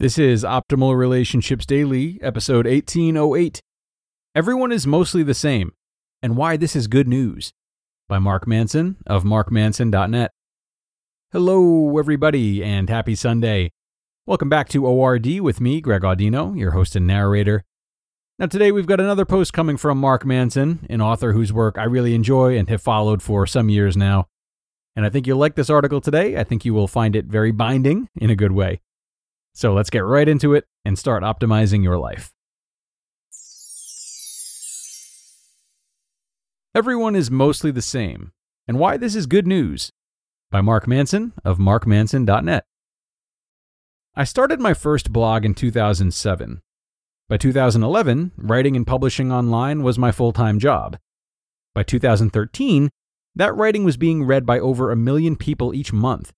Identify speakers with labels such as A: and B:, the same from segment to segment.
A: This is Optimal Relationships Daily, episode 1808. Everyone is mostly the same, and why this is good news, by Mark Manson of markmanson.net. Hello, everybody, and happy Sunday. Welcome back to ORD with me, Greg Audino, your host and narrator. Now, today we've got another post coming from Mark Manson, an author whose work I really enjoy and have followed for some years now. And I think you'll like this article today. I think you will find it very binding in a good way. So let's get right into it and start optimizing your life. Everyone is mostly the same, and why this is good news by Mark Manson of markmanson.net. I started my first blog in 2007. By 2011, writing and publishing online was my full time job. By 2013, that writing was being read by over a million people each month.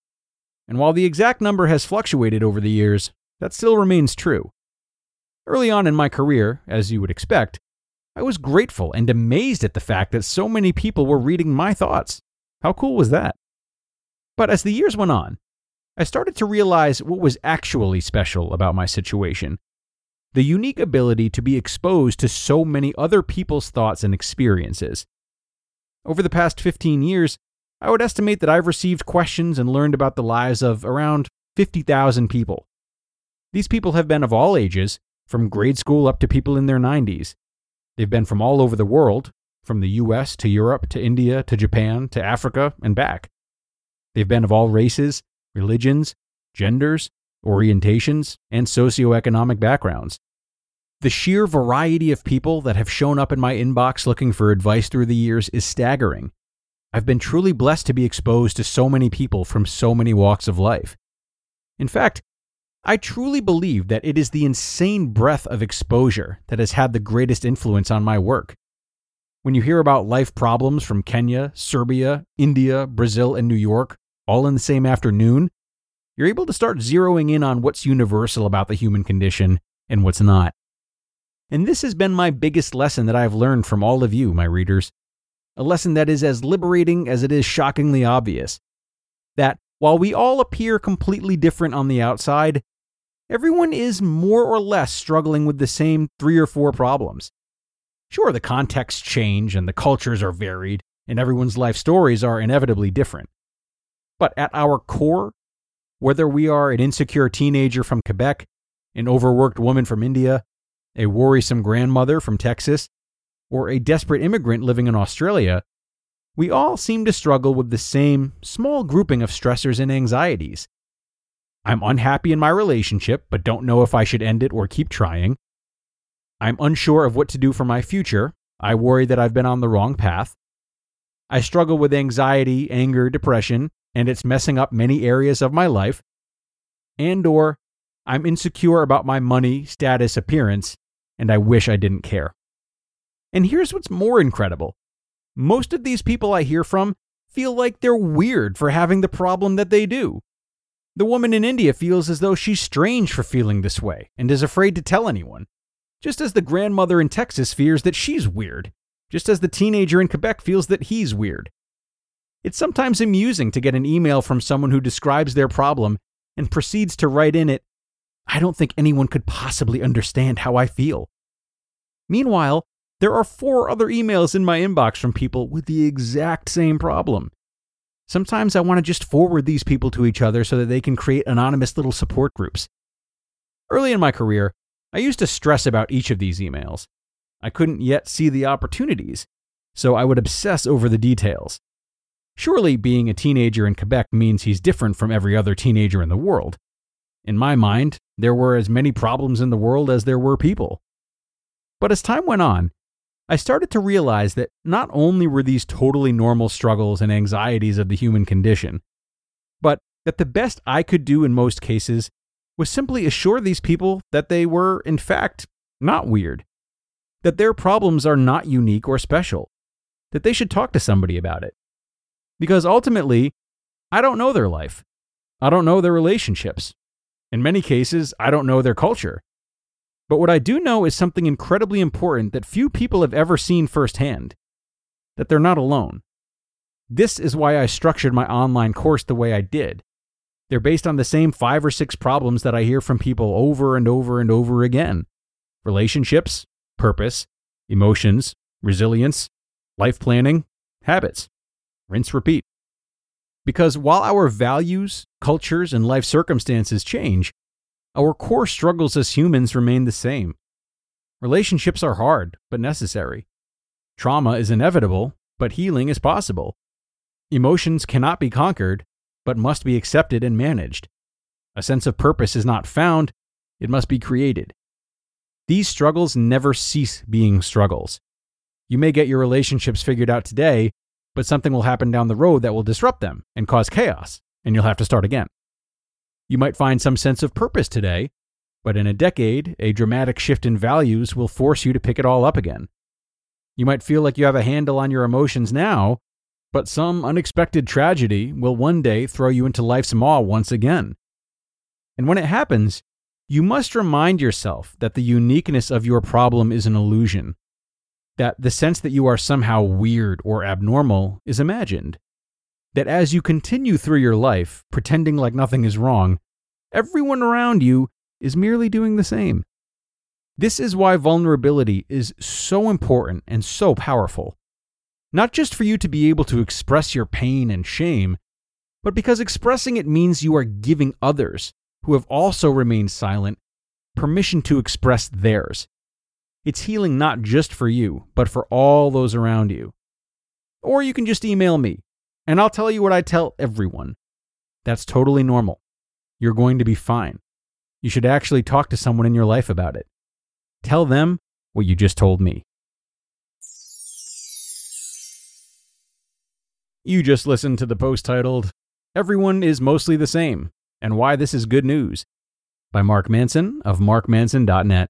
A: And while the exact number has fluctuated over the years, that still remains true. Early on in my career, as you would expect, I was grateful and amazed at the fact that so many people were reading my thoughts. How cool was that? But as the years went on, I started to realize what was actually special about my situation the unique ability to be exposed to so many other people's thoughts and experiences. Over the past 15 years, I would estimate that I've received questions and learned about the lives of around 50,000 people. These people have been of all ages, from grade school up to people in their 90s. They've been from all over the world, from the US to Europe to India to Japan to Africa and back. They've been of all races, religions, genders, orientations, and socioeconomic backgrounds. The sheer variety of people that have shown up in my inbox looking for advice through the years is staggering. I've been truly blessed to be exposed to so many people from so many walks of life. In fact, I truly believe that it is the insane breadth of exposure that has had the greatest influence on my work. When you hear about life problems from Kenya, Serbia, India, Brazil, and New York, all in the same afternoon, you're able to start zeroing in on what's universal about the human condition and what's not. And this has been my biggest lesson that I've learned from all of you, my readers. A lesson that is as liberating as it is shockingly obvious. That while we all appear completely different on the outside, everyone is more or less struggling with the same three or four problems. Sure, the contexts change and the cultures are varied, and everyone's life stories are inevitably different. But at our core, whether we are an insecure teenager from Quebec, an overworked woman from India, a worrisome grandmother from Texas, or a desperate immigrant living in Australia, we all seem to struggle with the same small grouping of stressors and anxieties. I'm unhappy in my relationship, but don't know if I should end it or keep trying. I'm unsure of what to do for my future. I worry that I've been on the wrong path. I struggle with anxiety, anger, depression, and it's messing up many areas of my life. And or I'm insecure about my money, status, appearance, and I wish I didn't care. And here's what's more incredible. Most of these people I hear from feel like they're weird for having the problem that they do. The woman in India feels as though she's strange for feeling this way and is afraid to tell anyone. Just as the grandmother in Texas fears that she's weird. Just as the teenager in Quebec feels that he's weird. It's sometimes amusing to get an email from someone who describes their problem and proceeds to write in it, I don't think anyone could possibly understand how I feel. Meanwhile, there are four other emails in my inbox from people with the exact same problem. Sometimes I want to just forward these people to each other so that they can create anonymous little support groups. Early in my career, I used to stress about each of these emails. I couldn't yet see the opportunities, so I would obsess over the details. Surely being a teenager in Quebec means he's different from every other teenager in the world. In my mind, there were as many problems in the world as there were people. But as time went on, I started to realize that not only were these totally normal struggles and anxieties of the human condition, but that the best I could do in most cases was simply assure these people that they were, in fact, not weird, that their problems are not unique or special, that they should talk to somebody about it. Because ultimately, I don't know their life. I don't know their relationships. In many cases, I don't know their culture. But what I do know is something incredibly important that few people have ever seen firsthand that they're not alone. This is why I structured my online course the way I did. They're based on the same five or six problems that I hear from people over and over and over again relationships, purpose, emotions, resilience, life planning, habits. Rinse, repeat. Because while our values, cultures, and life circumstances change, our core struggles as humans remain the same. Relationships are hard, but necessary. Trauma is inevitable, but healing is possible. Emotions cannot be conquered, but must be accepted and managed. A sense of purpose is not found, it must be created. These struggles never cease being struggles. You may get your relationships figured out today, but something will happen down the road that will disrupt them and cause chaos, and you'll have to start again. You might find some sense of purpose today, but in a decade, a dramatic shift in values will force you to pick it all up again. You might feel like you have a handle on your emotions now, but some unexpected tragedy will one day throw you into life's maw once again. And when it happens, you must remind yourself that the uniqueness of your problem is an illusion, that the sense that you are somehow weird or abnormal is imagined, that as you continue through your life pretending like nothing is wrong, everyone around you is merely doing the same. This is why vulnerability is so important and so powerful. Not just for you to be able to express your pain and shame, but because expressing it means you are giving others, who have also remained silent, permission to express theirs. It's healing not just for you, but for all those around you. Or you can just email me, and I'll tell you what I tell everyone. That's totally normal. You're going to be fine. You should actually talk to someone in your life about it. Tell them what you just told me. You just listened to the post titled, Everyone is Mostly the Same and Why This is Good News by Mark Manson of markmanson.net.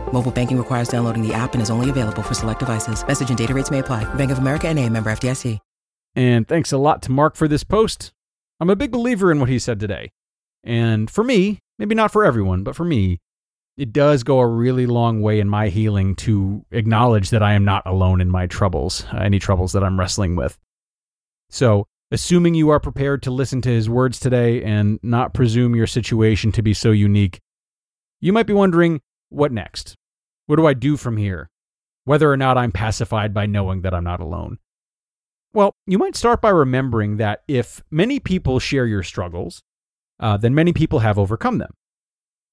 B: Mobile banking requires downloading the app and is only available for select devices. Message and data rates may apply. Bank of America and a member FDIC.
A: And thanks a lot to Mark for this post. I'm a big believer in what he said today. And for me, maybe not for everyone, but for me, it does go a really long way in my healing to acknowledge that I am not alone in my troubles, any troubles that I'm wrestling with. So, assuming you are prepared to listen to his words today and not presume your situation to be so unique, you might be wondering what next? What do I do from here? Whether or not I'm pacified by knowing that I'm not alone. Well, you might start by remembering that if many people share your struggles, uh, then many people have overcome them.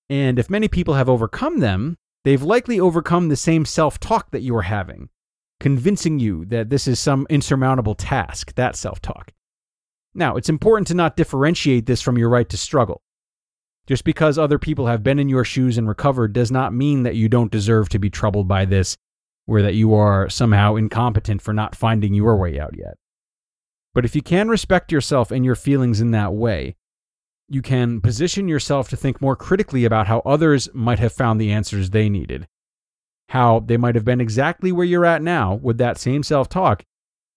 A: And if many people have overcome them, they've likely overcome the same self talk that you are having, convincing you that this is some insurmountable task, that self talk. Now, it's important to not differentiate this from your right to struggle. Just because other people have been in your shoes and recovered does not mean that you don't deserve to be troubled by this or that you are somehow incompetent for not finding your way out yet. But if you can respect yourself and your feelings in that way, you can position yourself to think more critically about how others might have found the answers they needed, how they might have been exactly where you're at now with that same self talk,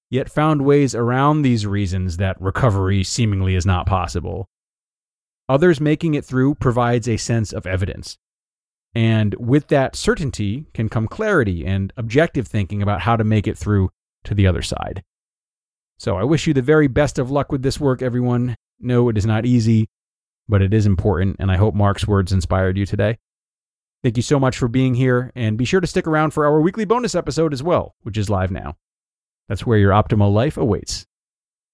A: yet found ways around these reasons that recovery seemingly is not possible. Others making it through provides a sense of evidence. And with that certainty can come clarity and objective thinking about how to make it through to the other side. So I wish you the very best of luck with this work, everyone. No, it is not easy, but it is important, and I hope Mark's words inspired you today. Thank you so much for being here, and be sure to stick around for our weekly bonus episode as well, which is live now. That's where your optimal life awaits.